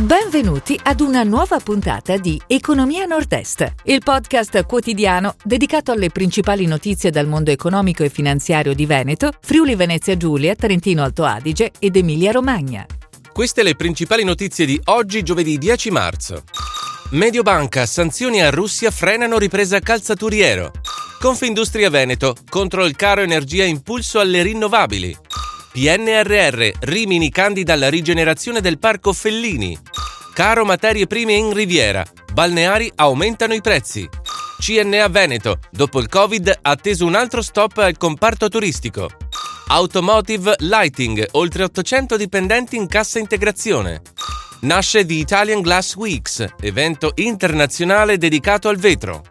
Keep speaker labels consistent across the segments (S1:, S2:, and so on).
S1: Benvenuti ad una nuova puntata di Economia Nord-Est, il podcast quotidiano dedicato alle principali notizie dal mondo economico e finanziario di Veneto, Friuli Venezia Giulia, Trentino Alto Adige ed Emilia Romagna.
S2: Queste le principali notizie di oggi, giovedì 10 marzo. Mediobanca, sanzioni a Russia frenano ripresa calzaturiero. Confindustria Veneto, contro il caro energia impulso alle rinnovabili. PNRR, Rimini candida alla rigenerazione del parco Fellini. Caro materie prime in Riviera, balneari aumentano i prezzi. CNA Veneto, dopo il Covid, atteso un altro stop al comparto turistico. Automotive Lighting, oltre 800 dipendenti in cassa integrazione. Nasce The Italian Glass Weeks, evento internazionale dedicato al vetro.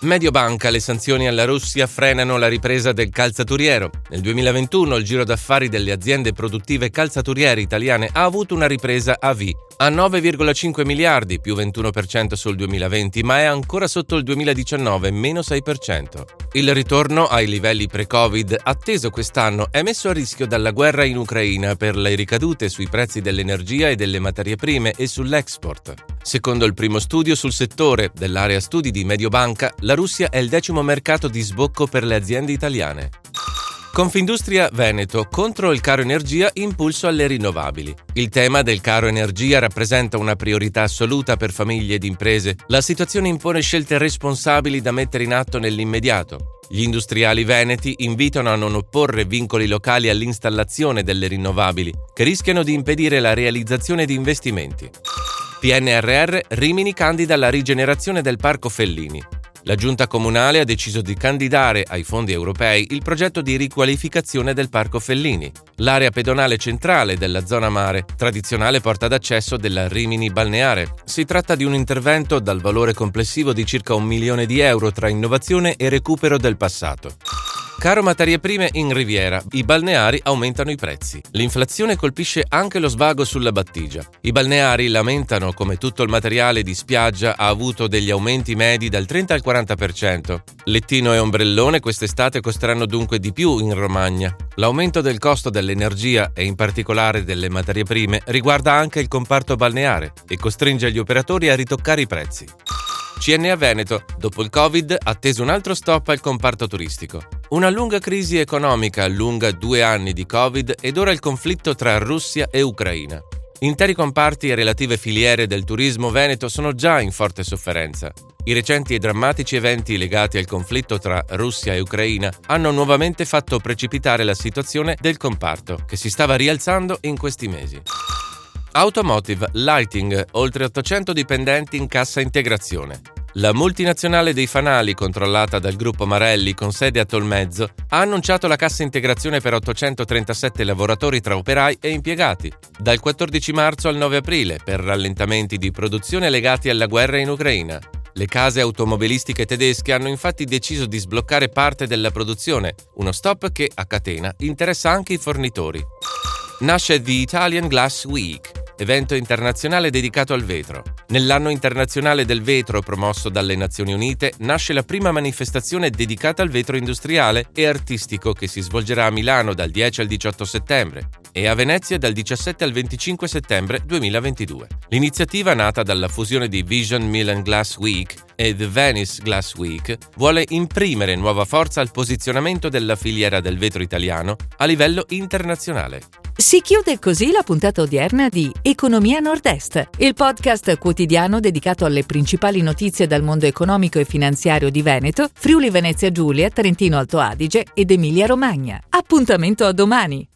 S2: Mediobanca, le sanzioni alla Russia frenano la ripresa del calzaturiero. Nel 2021 il giro d'affari delle aziende produttive calzaturiere italiane ha avuto una ripresa a V, a 9,5 miliardi, più 21% sul 2020, ma è ancora sotto il 2019, meno 6%. Il ritorno ai livelli pre-Covid, atteso quest'anno, è messo a rischio dalla guerra in Ucraina per le ricadute sui prezzi dell'energia e delle materie prime e sull'export. Secondo il primo studio sul settore dell'area studi di Mediobanca, la Russia è il decimo mercato di sbocco per le aziende italiane. Confindustria Veneto contro il caro energia impulso alle rinnovabili. Il tema del caro energia rappresenta una priorità assoluta per famiglie ed imprese. La situazione impone scelte responsabili da mettere in atto nell'immediato. Gli industriali veneti invitano a non opporre vincoli locali all'installazione delle rinnovabili, che rischiano di impedire la realizzazione di investimenti. PNRR Rimini candida alla rigenerazione del Parco Fellini. La giunta comunale ha deciso di candidare ai fondi europei il progetto di riqualificazione del Parco Fellini, l'area pedonale centrale della zona mare, tradizionale porta d'accesso della Rimini balneare. Si tratta di un intervento dal valore complessivo di circa un milione di euro tra innovazione e recupero del passato. Caro materie prime in Riviera, i balneari aumentano i prezzi. L'inflazione colpisce anche lo svago sulla battigia. I balneari lamentano come tutto il materiale di spiaggia ha avuto degli aumenti medi dal 30 al 40%. Lettino e ombrellone quest'estate costeranno dunque di più in Romagna. L'aumento del costo dell'energia e in particolare delle materie prime riguarda anche il comparto balneare e costringe gli operatori a ritoccare i prezzi. CNA Veneto, dopo il Covid, atteso un altro stop al comparto turistico. Una lunga crisi economica allunga due anni di Covid ed ora il conflitto tra Russia e Ucraina. Interi comparti e relative filiere del turismo veneto sono già in forte sofferenza. I recenti e drammatici eventi legati al conflitto tra Russia e Ucraina hanno nuovamente fatto precipitare la situazione del comparto, che si stava rialzando in questi mesi. Automotive Lighting, oltre 800 dipendenti in cassa integrazione. La multinazionale dei fanali, controllata dal gruppo Marelli con sede a Tolmezzo, ha annunciato la cassa integrazione per 837 lavoratori tra operai e impiegati, dal 14 marzo al 9 aprile, per rallentamenti di produzione legati alla guerra in Ucraina. Le case automobilistiche tedesche hanno infatti deciso di sbloccare parte della produzione, uno stop che a catena interessa anche i fornitori. Nasce The Italian Glass Week, evento internazionale dedicato al vetro. Nell'anno internazionale del vetro promosso dalle Nazioni Unite nasce la prima manifestazione dedicata al vetro industriale e artistico che si svolgerà a Milano dal 10 al 18 settembre e a Venezia dal 17 al 25 settembre 2022. L'iniziativa nata dalla fusione di Vision Milan Glass Week e The Venice Glass Week vuole imprimere nuova forza al posizionamento della filiera del vetro italiano a livello internazionale.
S1: Si chiude così la puntata odierna di Economia Nord-Est, il podcast quotidiano dedicato alle principali notizie dal mondo economico e finanziario di Veneto, Friuli Venezia Giulia, Trentino Alto Adige ed Emilia Romagna. Appuntamento a domani!